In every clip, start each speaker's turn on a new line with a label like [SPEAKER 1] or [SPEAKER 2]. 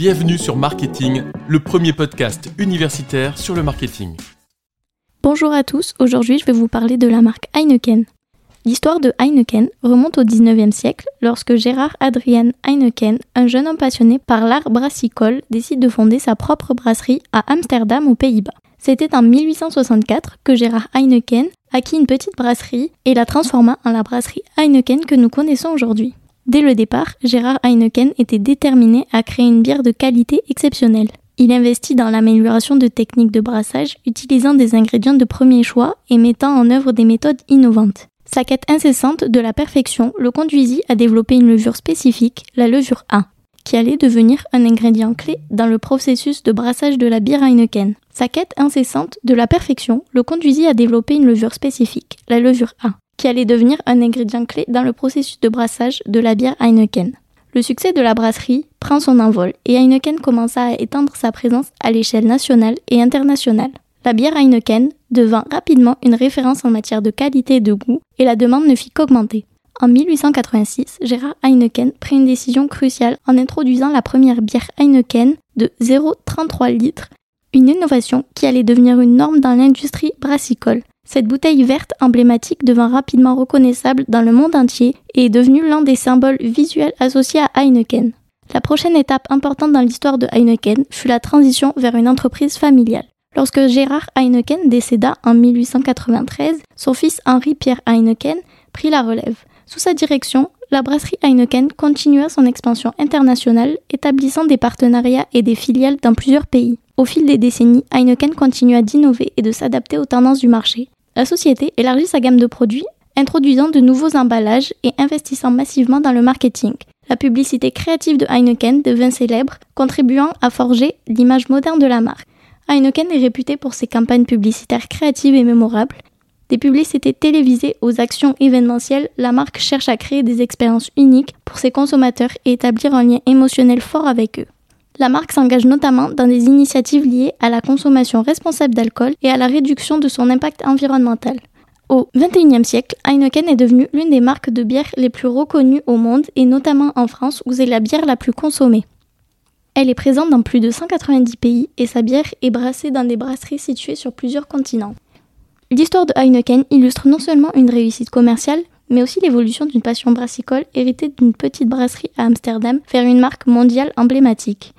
[SPEAKER 1] Bienvenue sur Marketing, le premier podcast universitaire sur le marketing.
[SPEAKER 2] Bonjour à tous, aujourd'hui je vais vous parler de la marque Heineken. L'histoire de Heineken remonte au 19e siècle lorsque Gérard Adrian Heineken, un jeune homme passionné par l'art brassicole, décide de fonder sa propre brasserie à Amsterdam aux Pays-Bas. C'était en 1864 que Gérard Heineken acquit une petite brasserie et la transforma en la brasserie Heineken que nous connaissons aujourd'hui. Dès le départ, Gérard Heineken était déterminé à créer une bière de qualité exceptionnelle. Il investit dans l'amélioration de techniques de brassage, utilisant des ingrédients de premier choix et mettant en œuvre des méthodes innovantes. Sa quête incessante de la perfection le conduisit à développer une levure spécifique, la levure A, qui allait devenir un ingrédient clé dans le processus de brassage de la bière Heineken. Sa quête incessante de la perfection le conduisit à développer une levure spécifique, la levure A, qui allait devenir un ingrédient clé dans le processus de brassage de la bière Heineken. Le succès de la brasserie prend son envol et Heineken commença à étendre sa présence à l'échelle nationale et internationale. La bière Heineken devint rapidement une référence en matière de qualité et de goût et la demande ne fit qu'augmenter. En 1886, Gérard Heineken prit une décision cruciale en introduisant la première bière Heineken de 0,33 litres, une innovation qui allait devenir une norme dans l'industrie brassicole. Cette bouteille verte emblématique devint rapidement reconnaissable dans le monde entier et est devenue l'un des symboles visuels associés à Heineken. La prochaine étape importante dans l'histoire de Heineken fut la transition vers une entreprise familiale. Lorsque Gérard Heineken décéda en 1893, son fils Henri-Pierre Heineken la relève. Sous sa direction, la brasserie Heineken continua son expansion internationale, établissant des partenariats et des filiales dans plusieurs pays. Au fil des décennies, Heineken continua d'innover et de s'adapter aux tendances du marché, la société élargit sa gamme de produits, introduisant de nouveaux emballages et investissant massivement dans le marketing. La publicité créative de Heineken devint célèbre, contribuant à forger l'image moderne de la marque. Heineken est réputé pour ses campagnes publicitaires créatives et mémorables. Des publicités télévisées aux actions événementielles, la marque cherche à créer des expériences uniques pour ses consommateurs et établir un lien émotionnel fort avec eux. La marque s'engage notamment dans des initiatives liées à la consommation responsable d'alcool et à la réduction de son impact environnemental. Au XXIe siècle, Heineken est devenue l'une des marques de bière les plus reconnues au monde et notamment en France où c'est la bière la plus consommée. Elle est présente dans plus de 190 pays et sa bière est brassée dans des brasseries situées sur plusieurs continents. L'histoire de Heineken illustre non seulement une réussite commerciale, mais aussi l'évolution d'une passion brassicole héritée d'une petite brasserie à Amsterdam vers une marque mondiale emblématique.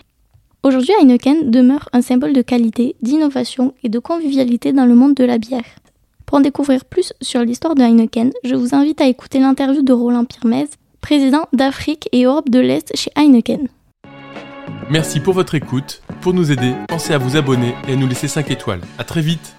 [SPEAKER 2] Aujourd'hui, Heineken demeure un symbole de qualité, d'innovation et de convivialité dans le monde de la bière. Pour en découvrir plus sur l'histoire de Heineken, je vous invite à écouter l'interview de Roland Pirmez, président d'Afrique et Europe de l'Est chez Heineken.
[SPEAKER 1] Merci pour votre écoute. Pour nous aider, pensez à vous abonner et à nous laisser 5 étoiles. A très vite